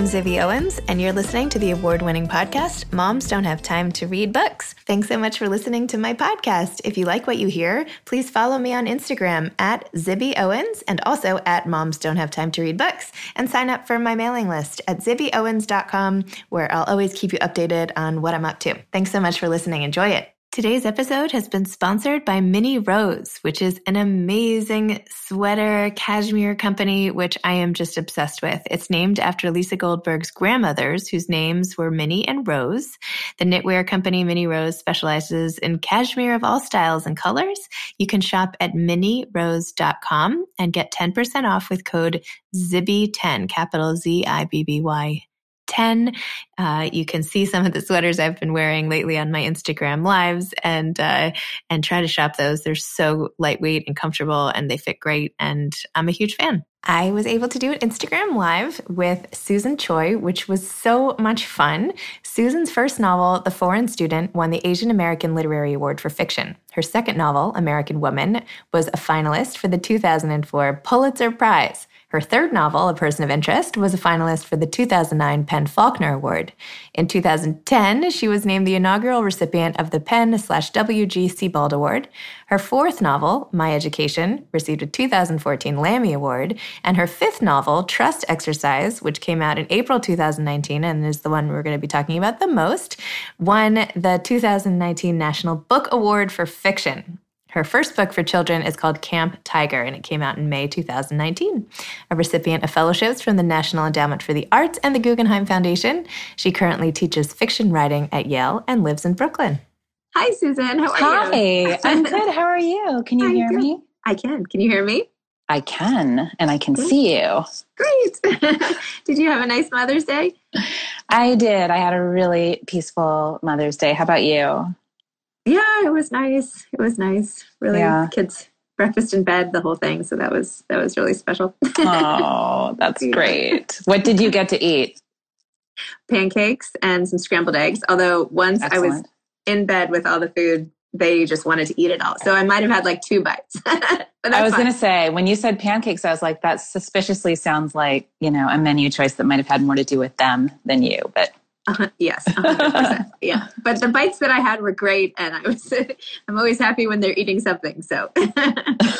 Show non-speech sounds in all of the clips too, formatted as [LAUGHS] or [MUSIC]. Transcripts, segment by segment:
I'm Zibby Owens, and you're listening to the award winning podcast, Moms Don't Have Time to Read Books. Thanks so much for listening to my podcast. If you like what you hear, please follow me on Instagram at Zibby Owens and also at Moms Don't Have Time to Read Books, and sign up for my mailing list at zibbyowens.com, where I'll always keep you updated on what I'm up to. Thanks so much for listening. Enjoy it. Today's episode has been sponsored by Minnie Rose, which is an amazing sweater cashmere company, which I am just obsessed with. It's named after Lisa Goldberg's grandmothers, whose names were Minnie and Rose. The knitwear company Minnie Rose specializes in cashmere of all styles and colors. You can shop at minnierose.com and get 10% off with code ZIBBY10, capital Z I B B Y 10. Uh, you can see some of the sweaters I've been wearing lately on my Instagram lives and, uh, and try to shop those. They're so lightweight and comfortable and they fit great. And I'm a huge fan. I was able to do an Instagram live with Susan Choi, which was so much fun. Susan's first novel, The Foreign Student, won the Asian American Literary Award for Fiction. Her second novel, American Woman, was a finalist for the 2004 Pulitzer Prize. Her third novel, A Person of Interest, was a finalist for the 2009 PEN Faulkner Award. In 2010, she was named the inaugural recipient of the PEN slash WG Sebald Award. Her fourth novel, My Education, received a 2014 Lammy Award. And her fifth novel, Trust Exercise, which came out in April 2019 and is the one we're going to be talking about the most, won the 2019 National Book Award for Fiction. Her first book for children is called Camp Tiger, and it came out in May 2019. A recipient of fellowships from the National Endowment for the Arts and the Guggenheim Foundation, she currently teaches fiction writing at Yale and lives in Brooklyn. Hi, Susan. How are Hi, you? Hi, I'm good. How are you? Can you I'm hear good. me? I can. Can you hear me? I can, and I can Great. see you. Great. [LAUGHS] did you have a nice Mother's Day? I did. I had a really peaceful Mother's Day. How about you? Yeah, it was nice. It was nice. Really, yeah. kids breakfast in bed, the whole thing. So that was that was really special. oh, [LAUGHS] that's yeah. great. What did you get to eat? Pancakes and some scrambled eggs. Although once Excellent. I was in bed with all the food, they just wanted to eat it all. So I might have had like two bites. [LAUGHS] I was going to say, when you said pancakes, I was like, that suspiciously sounds like, you know, a menu choice that might have had more to do with them than you. But uh, yes, 100%. [LAUGHS] yeah. But the bites that I had were great, and I was [LAUGHS] I'm always happy when they're eating something. So, [LAUGHS]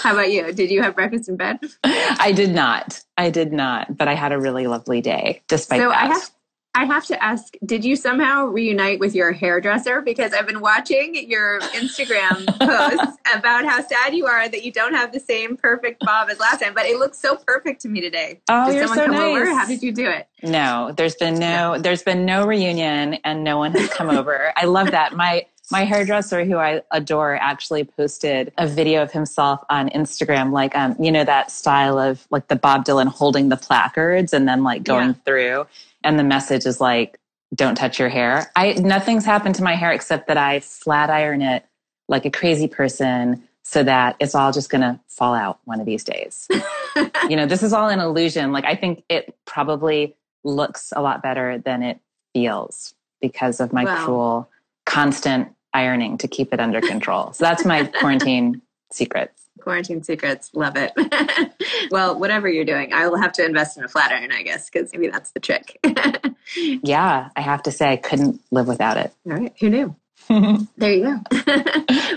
how about you? Did you have breakfast in bed? I did not. I did not, but I had a really lovely day despite so that. I have I have to ask, did you somehow reunite with your hairdresser? Because I've been watching your Instagram [LAUGHS] posts about how sad you are that you don't have the same perfect bob as last time, but it looks so perfect to me today. Oh, did you're someone so come nice. over? How did you do it? No, there's been no, there's been no reunion and no one has come over. I love that. My, my hairdresser who I adore actually posted a video of himself on Instagram, like, um, you know, that style of like the Bob Dylan holding the placards and then like going yeah. through and the message is like don't touch your hair. I nothing's happened to my hair except that i flat iron it like a crazy person so that it's all just going to fall out one of these days. [LAUGHS] You know this is all an illusion. Like i think it probably looks a lot better than it feels because of my wow. cruel constant ironing to keep it under control. So that's my [LAUGHS] quarantine secret Quarantine secrets. Love it. [LAUGHS] well, whatever you're doing, I will have to invest in a flat iron, I guess, because maybe that's the trick. [LAUGHS] yeah, I have to say, I couldn't live without it. All right. Who knew? [LAUGHS] there you go.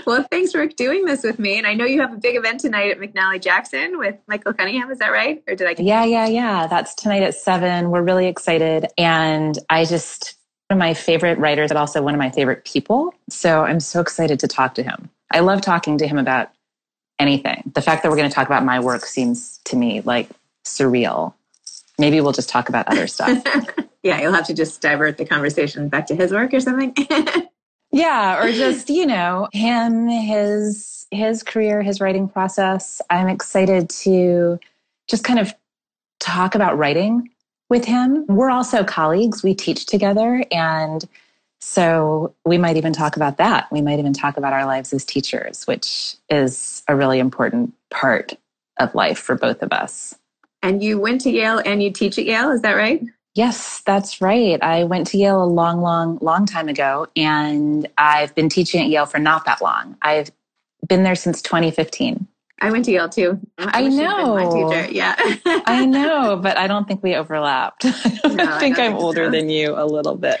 well, thanks for doing this with me. And I know you have a big event tonight at McNally Jackson with Michael Cunningham. Is that right? Or did I? Yeah, yeah, yeah. That's tonight at seven. We're really excited. And I just, one of my favorite writers, but also one of my favorite people. So I'm so excited to talk to him. I love talking to him about anything. The fact that we're going to talk about my work seems to me like surreal. Maybe we'll just talk about other stuff. [LAUGHS] yeah, you'll have to just divert the conversation back to his work or something. [LAUGHS] yeah, or just, you know, him, his his career, his writing process. I'm excited to just kind of talk about writing with him. We're also colleagues. We teach together and so we might even talk about that. We might even talk about our lives as teachers, which is a really important part of life for both of us. And you went to Yale and you teach at Yale, is that right? Yes, that's right. I went to Yale a long, long, long time ago, and I've been teaching at Yale for not that long. I've been there since 2015. I went to Yale too. I, I know. My teacher. Yeah. [LAUGHS] I know, [LAUGHS] but I don't think we overlapped. [LAUGHS] I, no, think I am older so. than you a little bit.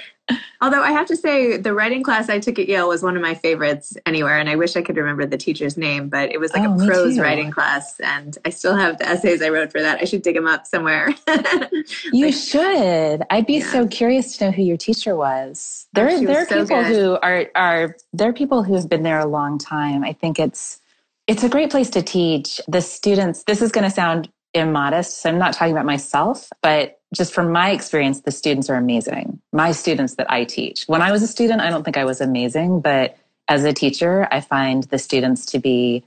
Although I have to say, the writing class I took at Yale was one of my favorites anywhere, and I wish I could remember the teacher's name, but it was like oh, a prose writing class, and I still have the essays I wrote for that. I should dig them up somewhere. you like, should. I'd be yeah. so curious to know who your teacher was. There, oh, there are so people good. who are are there are people who have been there a long time. I think it's it's a great place to teach the students. This is going to sound immodest, so I'm not talking about myself, but just from my experience, the students are amazing. My students that I teach. When I was a student, I don't think I was amazing, but as a teacher, I find the students to be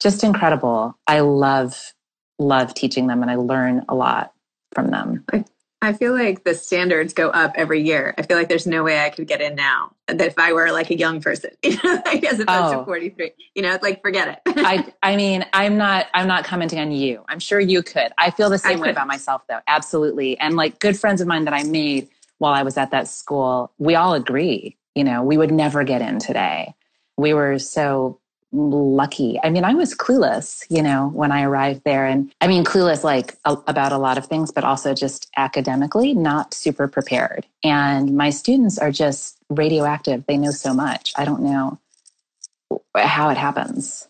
just incredible. I love, love teaching them and I learn a lot from them. I feel like the standards go up every year. I feel like there's no way I could get in now that if I were like a young person, [LAUGHS] you know, like as opposed oh. to 43, you know, like forget it. I, [LAUGHS] I mean, I'm not, I'm not commenting on you. I'm sure you could. I feel the same way about myself though. Absolutely. And like good friends of mine that I made while I was at that school, we all agree, you know, we would never get in today. We were so lucky. I mean, I was clueless, you know, when I arrived there. And I mean, clueless like a, about a lot of things, but also just academically not super prepared. And my students are just radioactive. They know so much. I don't know how it happens.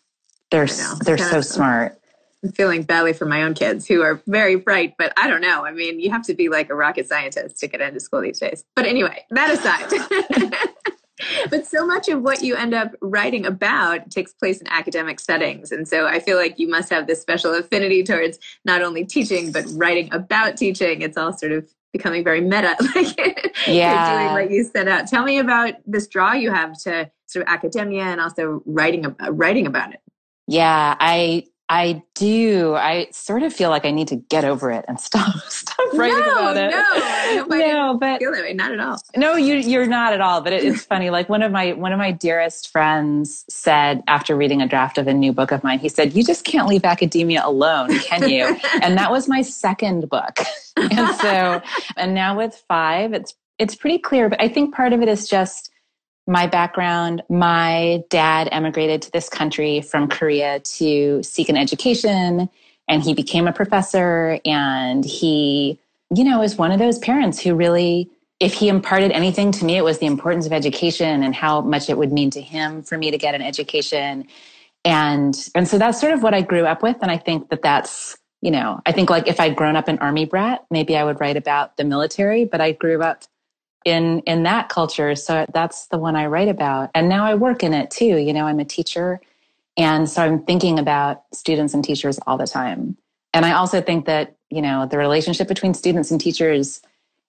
They're, they're so smart. I'm feeling badly for my own kids who are very bright, but I don't know. I mean, you have to be like a rocket scientist to get into school these days. But anyway, that aside. [LAUGHS] [LAUGHS] but so much of what you end up writing about takes place in academic settings. And so I feel like you must have this special affinity towards not only teaching, but writing about teaching. It's all sort of becoming very meta, [LAUGHS] like [LAUGHS] yeah. doing what you set out. Tell me about this draw you have to sort of academia and also writing, writing about it. Yeah, I I do. I sort of feel like I need to get over it and [LAUGHS] stop stop writing no, about it. No, [LAUGHS] no, but feel that way. Not at all. No, you you're not at all. But it, it's funny. Like one of my one of my dearest friends said after reading a draft of a new book of mine, he said, "You just can't leave academia alone, can you?" [LAUGHS] and that was my second book. and so, and now with five, it's it's pretty clear. But I think part of it is just my background, my dad emigrated to this country from Korea to seek an education, and he became a professor. And he, you know, is one of those parents who really, if he imparted anything to me, it was the importance of education and how much it would mean to him for me to get an education. And, and so that's sort of what I grew up with. And I think that that's, you know, I think like if I'd grown up an army brat, maybe I would write about the military, but I grew up in in that culture. So that's the one i write about. And now i work in it too you know i'm a teacher. And so i'm thinking about students and teachers all the time. And i also think that you know the relationship between students and teachers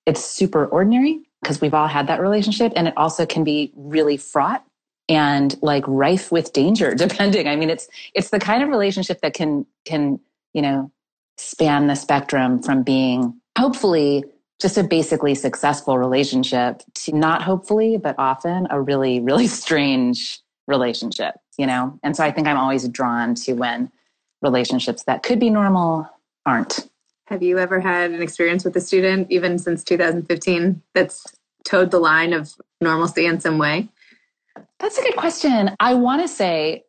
it's super ordinary because we've all had that relationship. And it also can be really fraught and like rife with danger [LAUGHS] depending. I mean it's it's the kind of relationship that can can you know span the spectrum from being hopefully just a basically successful relationship to not hopefully, but often a really, [LAUGHS] really strange relationship, you know? And so I think I'm always drawn to when relationships that could be normal aren't. Have you ever had an experience with a student, even since 2015, that's toed the line of normalcy in some way? That's a good question. I want to say,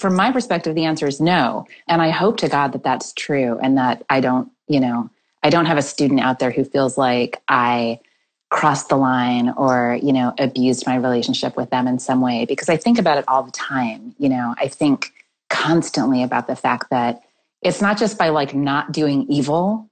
from my perspective, the answer is no. And I hope to God that that's true and that I don't, you know, I don't have a student out there who feels like I crossed the line or, you know, abused my relationship with them in some way because I think about it all the time. You know, I think constantly about the fact that it's not just by like not doing evil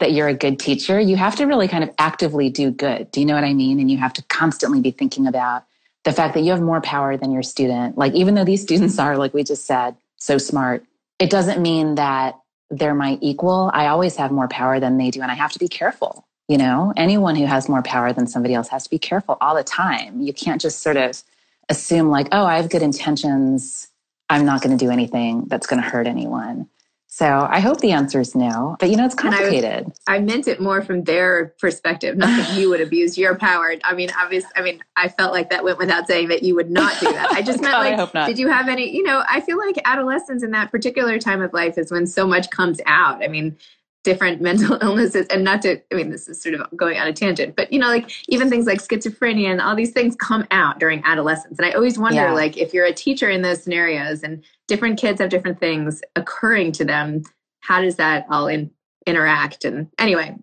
that you're a good teacher. You have to really kind of actively do good. Do you know what I mean? And you have to constantly be thinking about the fact that you have more power than your student. Like, even though these [LAUGHS] students are, like we just said, so smart, it doesn't mean that they're my equal, I always have more power than they do. And I have to be careful. You know, anyone who has more power than somebody else has to be careful all the time. You can't just sort of assume, like, oh, I have good intentions. I'm not going to do anything that's going to hurt anyone. So I hope the answer is no. But you know, it's complicated. I, I, meant it more from their perspective, not that you would [SIGHS] abuse your power. I mean, obviously, I mean, I felt like that went without saying that you would not do that. I just [LAUGHS] meant God, like, did you have any, you know, I feel like adolescence in that particular time of life is when so much comes out. I mean, different [LAUGHS] mental illnesses and not to i mean this is sort of going on a tangent but you know like even things like schizophrenia and all these things come out during adolescence and i always wonder yeah. like if you're a teacher in those scenarios and different kids have different things occurring to them how does that all in, interact and anyway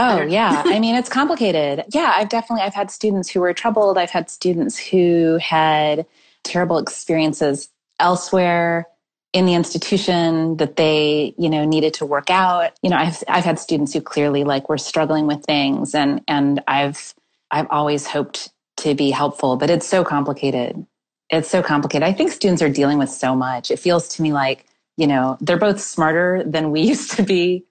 Oh yeah. I mean, it's complicated. Yeah, I've definitely I've had students who were troubled. I've had students who had terrible experiences elsewhere in the institution that they, you know, needed to work out. You know, I've I've had students who clearly like were struggling with things and and I've I've always hoped to be helpful, but it's so complicated. It's so complicated. I think students are dealing with so much. It feels to me like, you know, they're both smarter than we [LAUGHS] used to be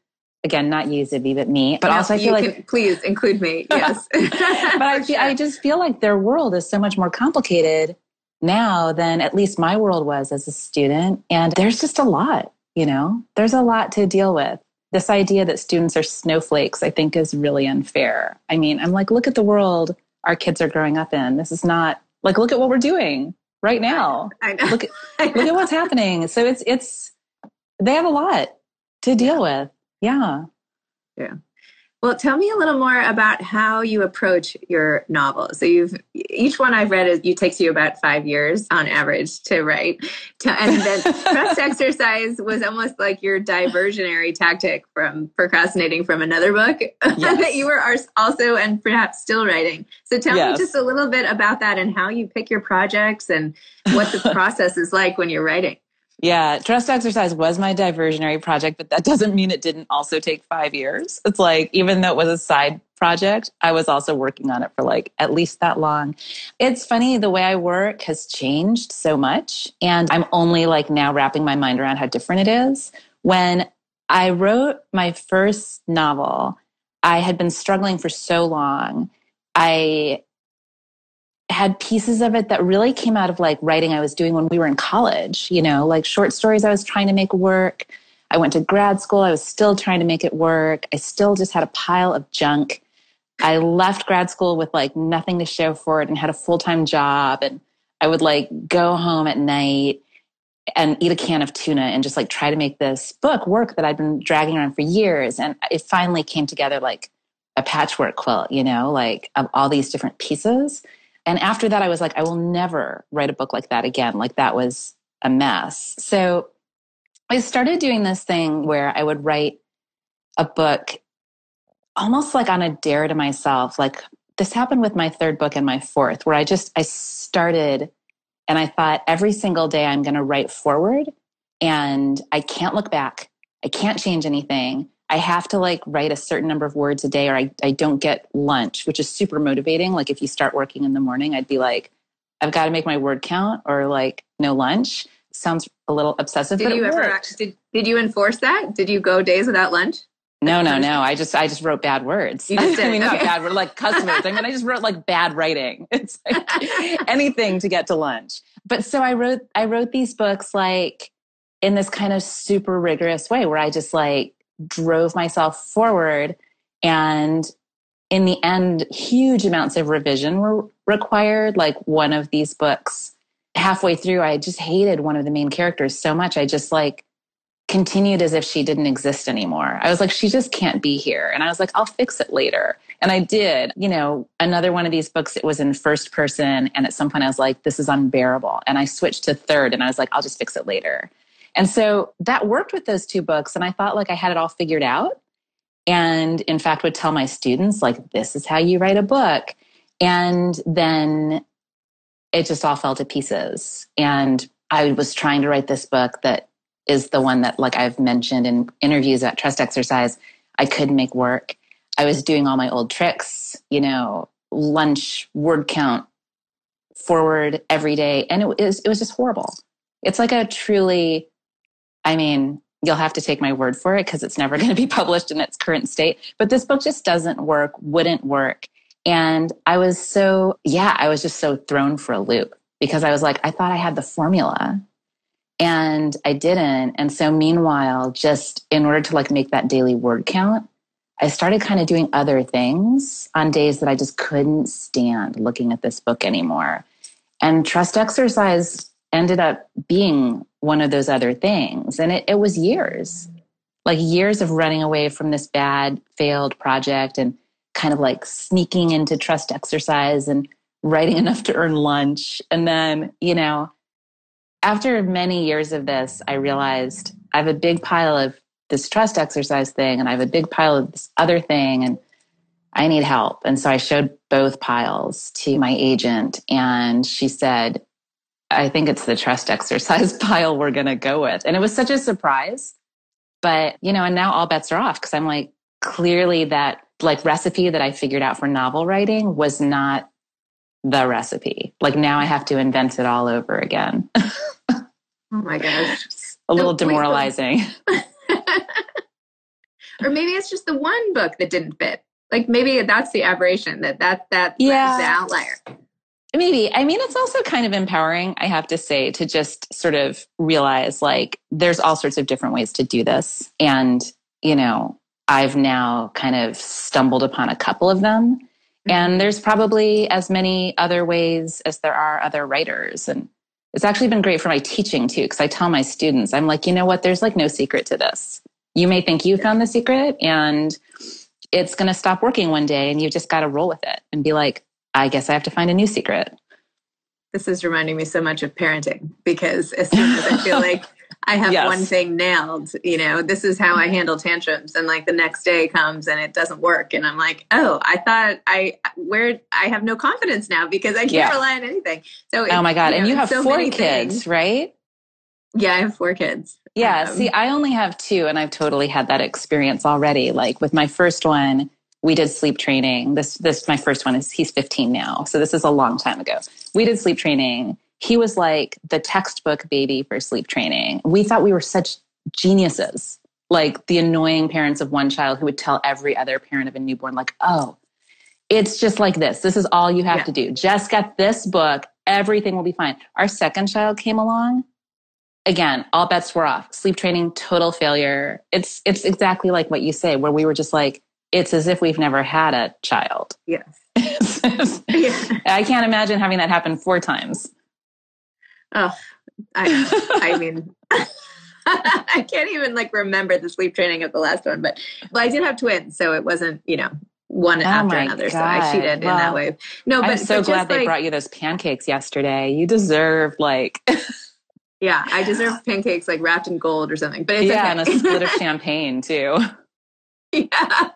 again, not you, Zibby, but me. But also, I feel like please include me. [LAUGHS] Yes, but I, [LAUGHS] feel, I just feel like their world is so much more complicated now than at least my world was as a student, and there's just a lot. You know, there's a lot to deal with. This idea that students are snowflakes, I think, is really unfair. I mean, I'm like, look at the world our kids are growing up in. This is not like, look at what we're doing right now. I know. Look, at, [LAUGHS] look at what's happening. So it's it's they have a lot to deal with. Yeah. Yeah. Well, tell me a little more about how you approach your novel. So you've each one I've read is you takes you about five years on average to write. To, and then [LAUGHS] trust exercise was almost like your diversionary tactic from procrastinating from another book [LAUGHS] yes. that you were also and perhaps still writing. So tell yes. me just a little bit about that and how you pick your projects and what the [LAUGHS] process is like when you're writing. Yeah, trust exercise was my diversionary project, but that [LAUGHS] doesn't mean it didn't also take five years. It's like, even though it was a side project, I was also working on it for like at least that long. It's funny, the way I work has changed so much. And I'm only like now wrapping my mind around how different it is. When I wrote my first novel, I had been struggling for so long. I had pieces of it that really came out of like writing I was doing when we were in college, you know, like short stories I was trying to make work. I went to grad school, I was still trying to make it work. I still just had a pile of junk. I left grad school with like nothing to show for it and had a full time job. And I would like go home at night and eat a can of tuna and just like try to make this book work that I'd been dragging around for years. And it finally came together like a patchwork quilt, you know, like of all these different pieces and after that, I was like, I will never write a book like that again. Like that was a mess. So I started doing this thing where I would write a book almost like on a dare to myself. Like this happened with my third book and my fourth, where I just, I started and I thought every single day I'm going to write forward and I can't look back. I can't change anything. I have to like write a certain number of words a day or I, I don't get lunch, which is super motivating. Like if you start working in the morning, I'd be like, I've got to make my word count or like no lunch. Sounds a little obsessive. Did you ever worked. did, did you enforce that? Did you go days without lunch? No, no, no. I just I just wrote bad words. You just [LAUGHS] I mean, okay. not bad, like customers. I mean, I just wrote like bad writing. [LAUGHS] It's like [LAUGHS] anything to get to lunch. But so I wrote I wrote these books like in this kind of super rigorous way where I just like drove myself forward. And in the end, huge amounts of revision were required. Like one of these books, halfway through, I just hated one of the main characters so much. I just like continued as if she didn't exist anymore. I was like, she just can't be here. And I was like, I'll fix it later. And I did. You know, another one of these books, it was in first person. And at some point, I was like, this is unbearable. And I switched to third and I was like, I'll just fix it later. And so that worked with those two books. And I thought like I had it all figured out. And in fact, would tell my students, like, this is how you write a book. And then it just all fell to pieces. And I was trying to write this book that is the one that, like I've mentioned in interviews at Trust Exercise, I couldn't make work. I was doing all my old tricks, you know, lunch, word count, forward every day. And it was, it was just horrible. It's like a truly I mean, you'll have to take my word for it because it's never [LAUGHS] going to be published in its current state. But this book just doesn't work, wouldn't work. And I was so, yeah, I was just so thrown for a loop because I was like, I thought I had the formula and I didn't. And so, meanwhile, just in order to like make that daily word count, I started kind of doing other things on days that I just couldn't stand looking at this book anymore. And trust exercise ended up being one of those other things. And it, it was years, like years of running away from this bad failed project and kind of like sneaking into trust exercise and writing [LAUGHS] enough to earn lunch. And then, you know, after many years of this, I realized I have a big pile of this trust exercise thing and I have a big pile of this other thing and I need help. And so I showed both piles to my agent and she said, I think it's the trust [LAUGHS] exercise pile we're going to go with. And it was such a surprise. But, you know, and now all bets are off because I'm like, clearly that like recipe that I figured out for novel writing was not the recipe. Like now I have to invent it all over again. [LAUGHS] oh my gosh. a little demoralizing. [LAUGHS] or maybe it's just the one book that didn't fit. Like maybe that's the aberration that that that yeah. the outlier. Maybe. I mean, it's also kind of empowering, I have to say, to just sort of realize like there's all sorts of different ways to do this. And, you know, I've now kind of stumbled upon a couple of them. Mm-hmm. And there's probably as many other ways as there are other writers. And it's actually been great for my teaching too, because I tell my students, I'm like, you know what? There's like no secret to this. You may think you found the secret and it's going to stop working one day and you just got to roll with it and be like, I guess I have to find a new secret. This is reminding me so much of parenting because as soon as I feel like I have [LAUGHS] yes. one thing nailed, you know, this is how I handle tantrums. And like the next day comes and it doesn't work. And I'm like, oh, I thought I, where I have no confidence now because I can't yeah. rely on anything. So, oh my God. You know, and you have so four kids, things. right? Yeah, I have four kids. Yeah. Um, see, I only have two and I've totally had that experience already. Like with my first one, we did sleep training. This this my first one is he's 15 now. So this is a long time ago. We did sleep training. He was like the textbook baby for sleep training. We thought we were such geniuses. Like the annoying parents of one child who would tell every other parent of a newborn like, "Oh, it's just like this. This is all you have yeah. to do. Just get this book. Everything will be fine." Our second child came along. Again, all bets were off. Sleep training total failure. It's it's exactly like what you say where we were just like it's as if we've never had a child. Yes. [LAUGHS] yeah. I can't imagine having that happen four times. Oh, I, I mean, [LAUGHS] I can't even like remember the sleep training of the last one, but well, I did have twins, so it wasn't, you know, one oh after another. God. So I cheated well, in that way. No, but I'm so but glad they like, brought you those pancakes yesterday. You deserve like. [LAUGHS] yeah, I deserve pancakes like wrapped in gold or something. But yeah, okay. and a split of champagne too. Yeah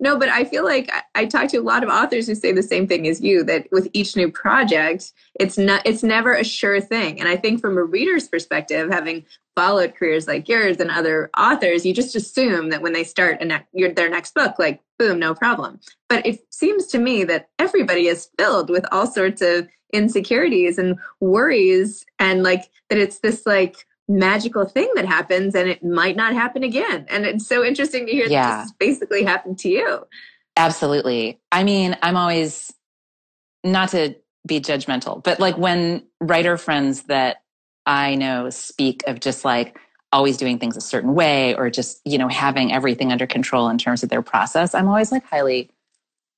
no, but I feel like I, I talk to a lot of authors who say the same thing as you that with each new project, it's not it's never a sure thing. And I think from a reader's perspective, having followed careers like yours and other authors, you just assume that when they start ne- your, their next book, like boom, no problem. But it seems to me that everybody is filled with all sorts of insecurities and worries, and like that it's this like magical thing that happens and it might not happen again. And it's so interesting to hear yeah. that this basically happened to you. Absolutely. I mean, I'm always not to be judgmental, but like when writer friends that I know speak of just like always doing things a certain way or just, you know, having everything under control in terms of their process, I'm always like highly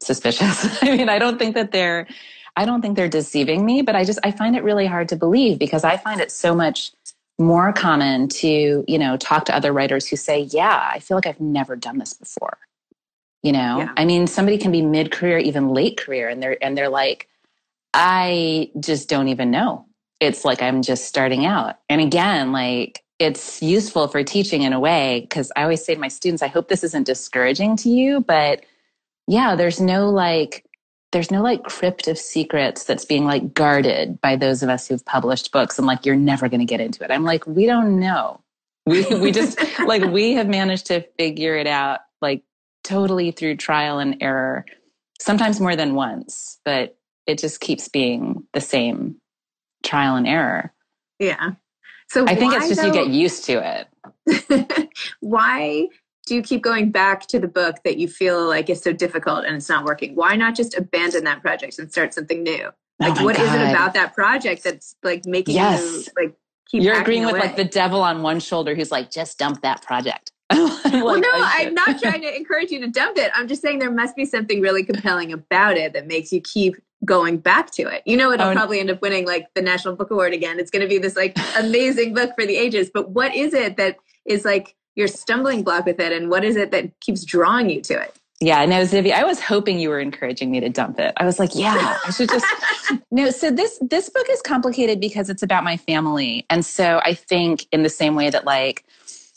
suspicious. [LAUGHS] I mean, I don't think that they're I don't think they're deceiving me, but I just I find it really hard to believe because I find it so much more common to, you know, talk to other writers who say, yeah, I feel like I've never done this before. You know, yeah. I mean, somebody can be mid career, even late career, and they're, and they're like, I just don't even know. It's like I'm just starting out. And again, like it's useful for teaching in a way because I always say to my students, I hope this isn't discouraging to you, but yeah, there's no like there's no like crypt of secrets that's being like guarded by those of us who've published books and like you're never going to get into it. I'm like, we don't know. We we just [LAUGHS] like we have managed to figure it out like totally through trial and error, sometimes more than once, but it just keeps being the same trial and error. Yeah. So I think it's just though, you get used to it. [LAUGHS] why do you keep going back to the book that you feel like is so difficult and it's not working? Why not just abandon that project and start something new? Oh like, oh what God. is it about that project that's like making yes. you like keep? You're agreeing away? with like the devil on one shoulder who's like, just dump that project. [LAUGHS] like, well, no, oh, I'm not [LAUGHS] trying to encourage you to dump it. I'm just saying there must be something really compelling about it that makes you keep going back to it. You know, it'll oh, probably end up winning like the National Book Award again. It's going to be this like amazing book for the ages. But what is it that is like your stumbling block with it and what is it that keeps drawing you to it? Yeah, no, Zibby, I was hoping you were encouraging me to dump it. I was like, yeah, I should just [LAUGHS] no. So this this book is complicated because it's about my family, and so I think in the same way that like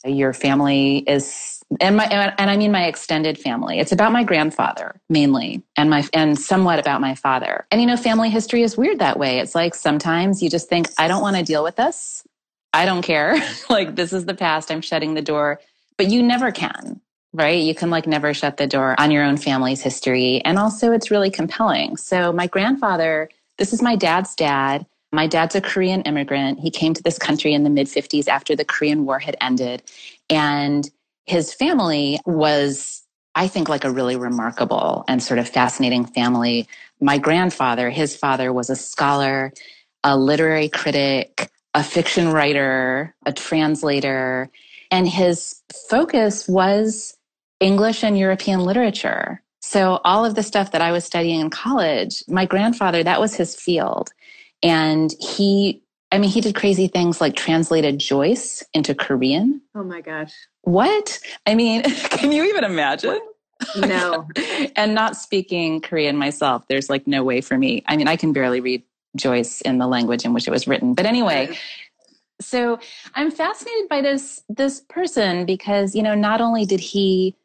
your family is and my and I mean my extended family. It's about my grandfather mainly, and my and somewhat about my father. And you know, family history is weird that way. It's like sometimes you just think, I don't want to deal with this. I don't care. [LAUGHS] like this is the past. I'm shutting the door. But you never can right? You can like never shut the door on your own family's history. And also, it's really compelling. So, my grandfather, this is my dad's dad. My dad's a Korean immigrant. He came to this country in the mid 50s after the Korean War had ended. And his family was, I think, like a really remarkable and sort of fascinating family. My grandfather, his father, was a scholar, a literary critic, a fiction writer, a translator. And his focus was English and European literature. So all of the stuff that I was studying in college, my grandfather, that was his field. And he, I mean, he did crazy things like translated Joyce into Korean. Oh my gosh. What? I mean, [LAUGHS] can you even imagine? No. [LAUGHS] and not speaking Korean myself, there's like no way for me. I mean, I can barely read Joyce in the language in which it was written. But anyway, so I'm fascinated by this this person because, you know, not only did he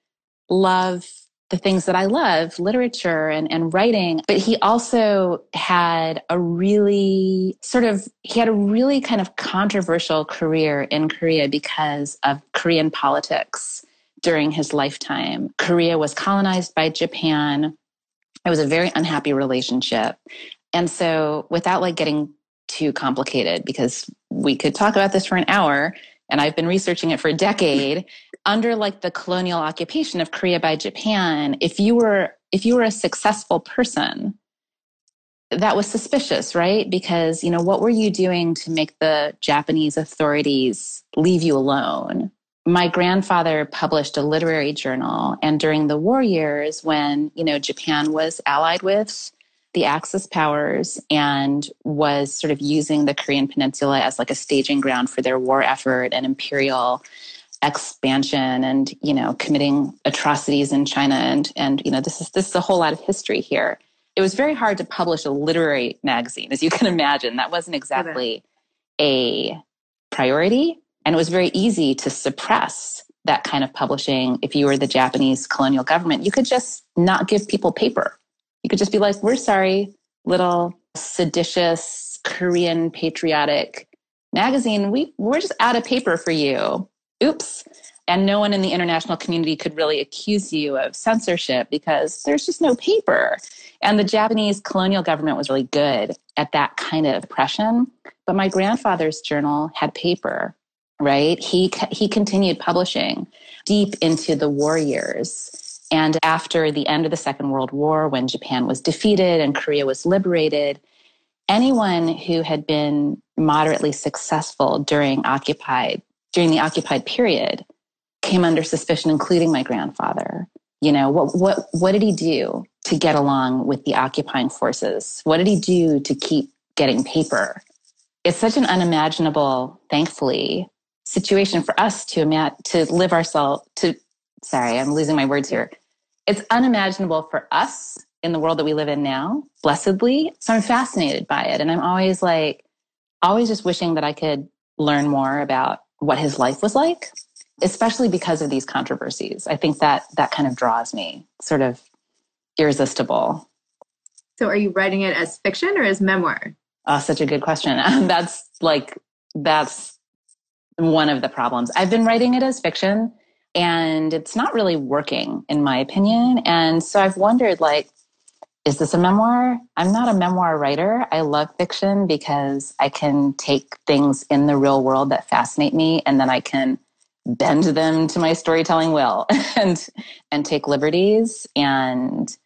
love the things that I love, literature and, and writing. But he also had a really sort of, he had a really kind of controversial career in Korea because of Korean politics during his lifetime. Korea was colonized by Japan. It was a very unhappy relationship. And so, without like getting too complicated, because we could talk about this for an hour, and I've been researching it for a decade, [LAUGHS] under like the colonial occupation of Korea by Japan, if you were if you were a successful person, that was suspicious, right? Because, you know, what were you doing to make the Japanese authorities leave you alone? My grandfather published a literary journal and during the war years when, you know, Japan was allied with the Axis powers and was sort of using the Korean peninsula as like a staging ground for their war effort and imperial expansion and you know committing atrocities in China and and you know this is this is a whole lot of history here. It was very hard to publish a literary magazine, as you can imagine. That wasn't exactly a priority, and it was very easy to suppress that kind of publishing. If you were the Japanese colonial government, you could just not give people paper. You could just be like, "We're sorry, little seditious Korean patriotic magazine. We we're just out of paper for you." oops. And no one in the international community could really accuse you of censorship because there's just no paper. And the Japanese colonial government was really good at that kind of oppression. But my grandfather's journal had paper, right? He, he continued publishing deep into the war years. And after the end of the Second World War, when Japan was defeated and Korea was liberated, anyone who had been moderately successful during occupied during the occupied period came under suspicion, including my grandfather. You know, what, what, what did he do to get along with the occupying forces? What did he do to keep getting paper? It's such an unimaginable, thankfully, situation for us to ima- to live ourselves to sorry i'm losing my words here it's unimaginable for us in the world that we live in now blessedly so i'm fascinated by it and i'm always like always just wishing that i could learn more about what his life was like, especially because of these controversies. I think that that kind of draws me, sort of irresistible. So, are you writing it as fiction or as memoir? Oh, such a good question. [LAUGHS] that's like, that's one of the problems. I've been writing it as fiction and it's not really working, in my opinion. And so I've wondered, like, is this a memoir? I'm not a memoir writer. I love fiction because I can take things in the real world that fascinate me and then I can bend them to my storytelling will [LAUGHS] and and take liberties and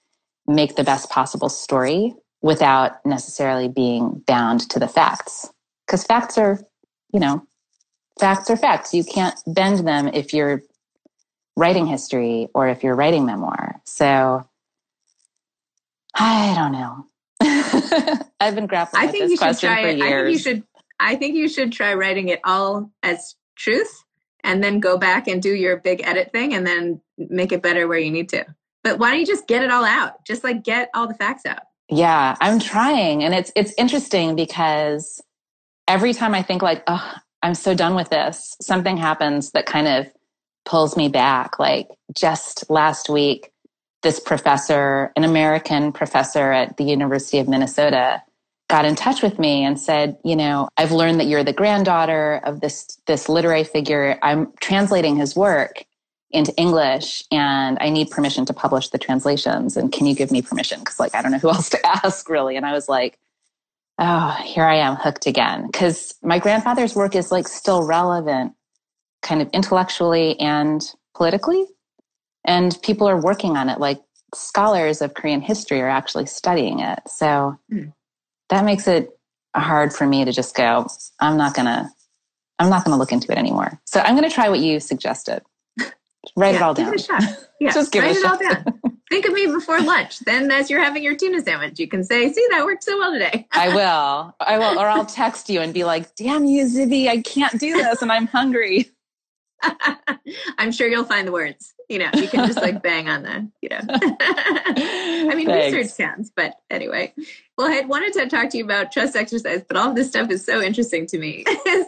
make the best possible story without necessarily being bound to the facts. Cuz facts are, you know, facts are facts. You can't bend them if you're writing history or if you're writing memoir. So I don't know. [LAUGHS] I've been grappling I with this question try, for years. I think you should. I think you should try writing it all as truth and then go back and do your big edit thing and then make it better where you need to. But why don't you just get it all out? Just like get all the facts out. Yeah, I'm trying. And it's it's interesting because every time I think like, oh, I'm so done with this, something happens that kind of pulls me back. Like just last week, this professor, an American professor at the University of Minnesota, got in touch with me and said, you know, I've learned that you're the granddaughter of this this literary figure. I'm translating his work into English and I need permission to publish the translations. And can you give me permission? Because like I don't know who [LAUGHS] else to ask really. And I was like, oh, here I am hooked again. Because my grandfather's work is like still relevant, kind of intellectually and politically. And people are working on it. Like scholars of Korean history are actually studying it. So mm that makes it hard for me to just go, I'm not going to, I'm not going to look into it anymore. So I'm going to try what you suggested. [LAUGHS] Write yeah, it all down. Give it a shot. [LAUGHS] Yeah, just give write it, it all down. Think of me before lunch. Then, as you're having your tuna sandwich, you can say, "See, that worked so well today." [LAUGHS] I will. I will, or I'll text you and be like, "Damn you, Zibby! I can't do this, and I'm hungry." [LAUGHS] I'm sure you'll find the words. You know, you can just like [LAUGHS] bang on the, you know. [LAUGHS] I mean, Thanks. research counts, but anyway. Well, I had wanted to talk to you about trust exercise, but all of this stuff is so interesting to me.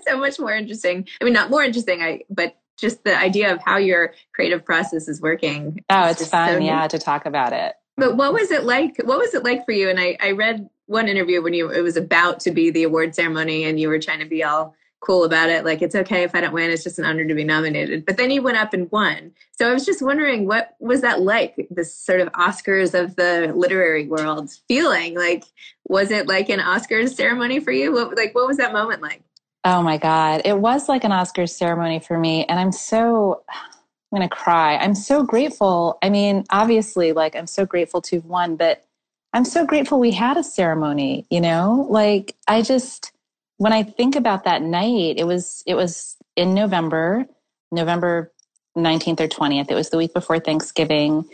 so much more interesting. I mean, not more interesting, I but just the idea of how your creative process is working. Oh, it's fun, so yeah, to talk about it. But what was it like? What was it like for you? And I, I read one interview when you it was about to be the award ceremony, and you were trying to be all cool about it. Like, it's okay if I don't win. It's just an honor to be nominated. But then he went up and won. So I was just wondering, what was that like? This sort of Oscars of the literary world feeling. Like, was it like an Oscars ceremony for you? What, like, what was that moment like? Oh my God. It was like an Oscars ceremony for me. And I'm so, I'm going to cry. I'm so grateful. I mean, obviously, like, I'm so grateful to have won, but I'm so grateful we had a ceremony, you know? Like, I just, when I think about that night, it was it was in November, November 19th or 20th. It was the week before Thanksgiving.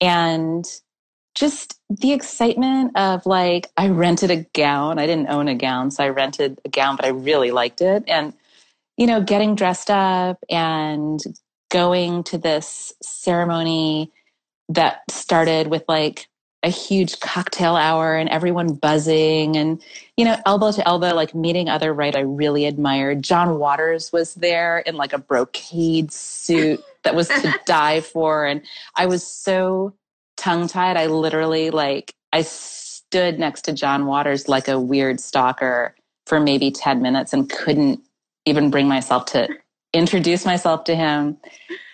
And just the excitement of like, I rented a gown. I didn't own a gown, so I rented a gown, but I really liked it. And, you know, getting dressed up and going to this ceremony that started with like a huge cocktail hour and everyone buzzing and you know elbow to elbow like meeting other right i really admired. John waters was there in like a brocade suit that was to [LAUGHS] die for and i was so tongue tied i literally like i stood next to john waters like a weird stalker for maybe 10 minutes and couldn't even bring myself to introduce myself to him.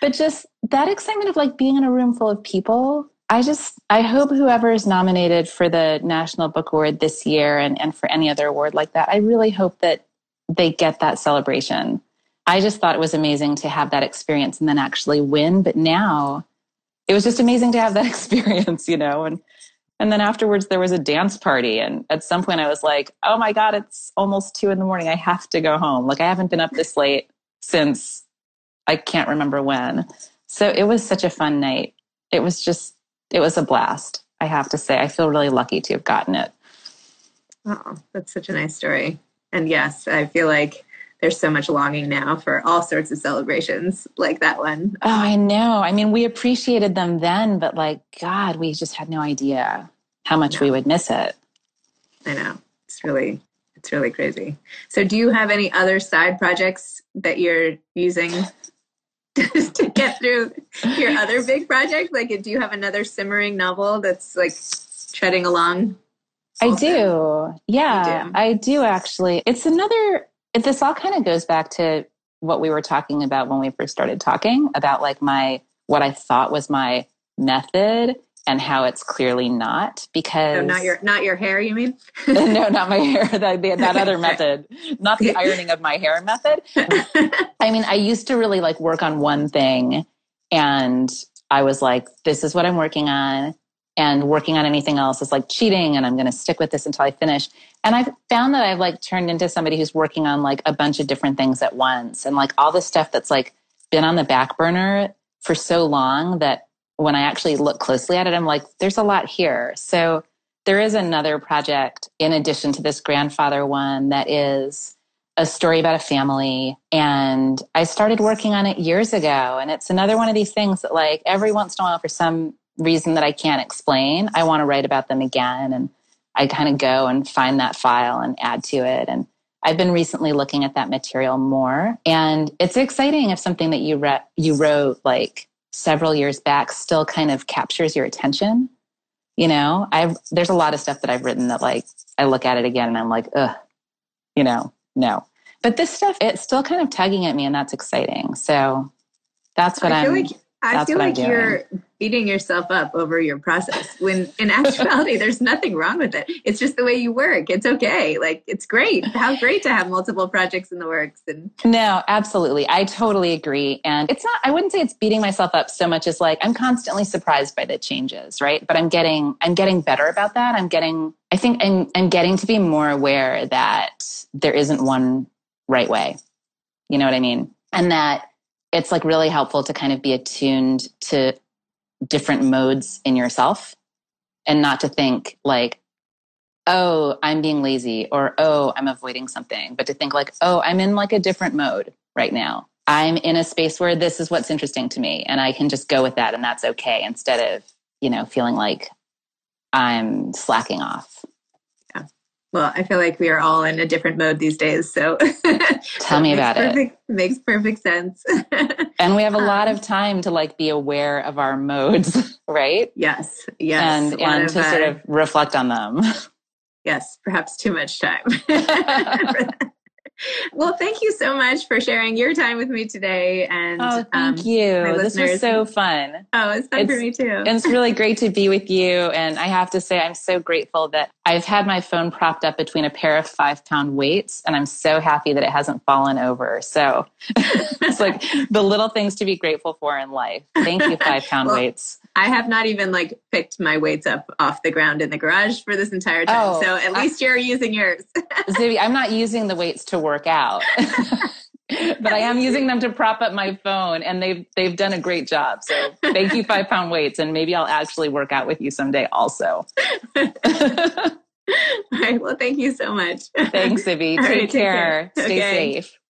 But just that excitement of like being in a room full of people I just I hope whoever is nominated for the National Book Award this year and, and for any other award like that, I really hope that they get that celebration. I just thought it was amazing to have that experience and then actually win. But now it was just amazing to have that [LAUGHS] experience, you know, and and then afterwards there was a dance party. And at some point I was like, oh my God, it's almost two in the morning. I have to go home. Like I haven't been up this late since I can't remember when. So it was such a fun night. It was just it was a blast. I have to say, I feel really lucky to have gotten it. Oh, that's such a nice story. And yes, I feel like there's so much longing now for all sorts of celebrations like that one. Oh, I know. I mean, we appreciated them then, but like, God, we just had no idea how much we would miss it. I know. It's really, it's really crazy. So, do you have any other side projects that you're using [LAUGHS] to get through your other big project? Like, do you have another simmering novel that's like treading along? I do. Yeah, do. I do actually. It's another, this all kind of goes back to what we were talking about when we first started talking about like my, what I thought was my method and how it's clearly not because no, not your not your hair you mean? [LAUGHS] [LAUGHS] No not my hair [LAUGHS] that, that other method not the ironing of my hair method. I mean i used to really like work on one thing and i was like this is what i'm working on and working on anything else is like cheating and i'm going to stick with this until i finish. And i've found that i've like turned into somebody who's working on like a bunch of different things at once and like all this stuff that's like been on the back burner for so long that when I actually look closely at it, I'm like, there's a lot here. So there is another project in addition to this grandfather one that is a story about a family and I started working on it years ago. And it's another one of these things that like every once in a while for some reason that I can't explain, I want to write about them again. And I kind of go and find that file and add to it. And I've been recently looking at that material more. And it's exciting if something that you read you wrote like several years back still kind of captures your attention. You know, I've there's a lot of stuff that I've written that like I look at it again and I'm like, ugh, you know, no. But this stuff, it's still kind of tugging at me, and that's exciting. So that's what I am like I feel like you're beating yourself up over your process when in actuality [LAUGHS] there's nothing wrong with it. It's just the way you work. It's okay. Like it's great. How great to have multiple projects in the works and No, absolutely. I totally agree. And it's not I wouldn't say it's beating myself up so much as like I'm constantly surprised by the changes, right? But I'm getting I'm getting better about that. I'm getting I think I'm I'm getting to be more aware that there isn't one right way. You know what I mean? And that it's like really helpful to kind of be attuned to different modes in yourself and not to think like, oh, I'm being lazy or oh, I'm avoiding something, but to think like, oh, I'm in like a different mode right now. I'm in a space where this is what's interesting to me and I can just go with that and that's okay instead of, you know, feeling like I'm slacking off. Well, I feel like we are all in a different mode these days. So [LAUGHS] tell me about perfect, it. Makes perfect sense. [LAUGHS] and we have a lot of um, time to like be aware of our modes, [LAUGHS] right? Yes. Yes. And, and to sort of reflect on them. Yes, perhaps too much time. well, thank you so much for sharing your time with me today. And oh, thank um, you. This was so fun. Oh, it's fun it's, for me too. it's really great to be with you. And I have to say, I'm so grateful that I've had my phone propped up between a pair of five pound weights, and I'm so happy that it hasn't fallen over. So [LAUGHS] it's like the little things to be grateful for in life. Thank you, five pound well, weights. I have not even like picked my weights up off the ground in the garage for this entire time. Oh, so at least I, you're using yours. [LAUGHS] Zibby, I'm not using the weights to work out. [LAUGHS] [LAUGHS] but I am using them to prop up my phone and they've they've done a great job. So thank you, five pound weights, and maybe I'll actually work out with you someday also. [LAUGHS] All right. Well, thank you so much. Thanks, Zibby. [LAUGHS] Take, right, care. take care. Stay okay. safe.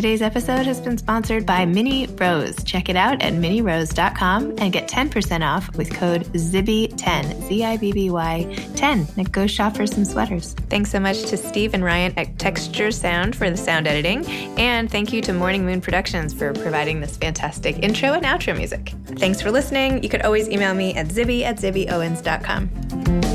Today's episode has been sponsored by Minnie Rose. Check it out at minnierose.com and get 10% off with code ZIBBY10, Z I B B Y 10. And go shop for some sweaters. Thanks so much to Steve and Ryan at Texture Sound for the sound editing. And thank you to Morning Moon Productions for providing this fantastic intro and outro music. Thanks for listening. You could always email me at zibby at zibbyowens.com.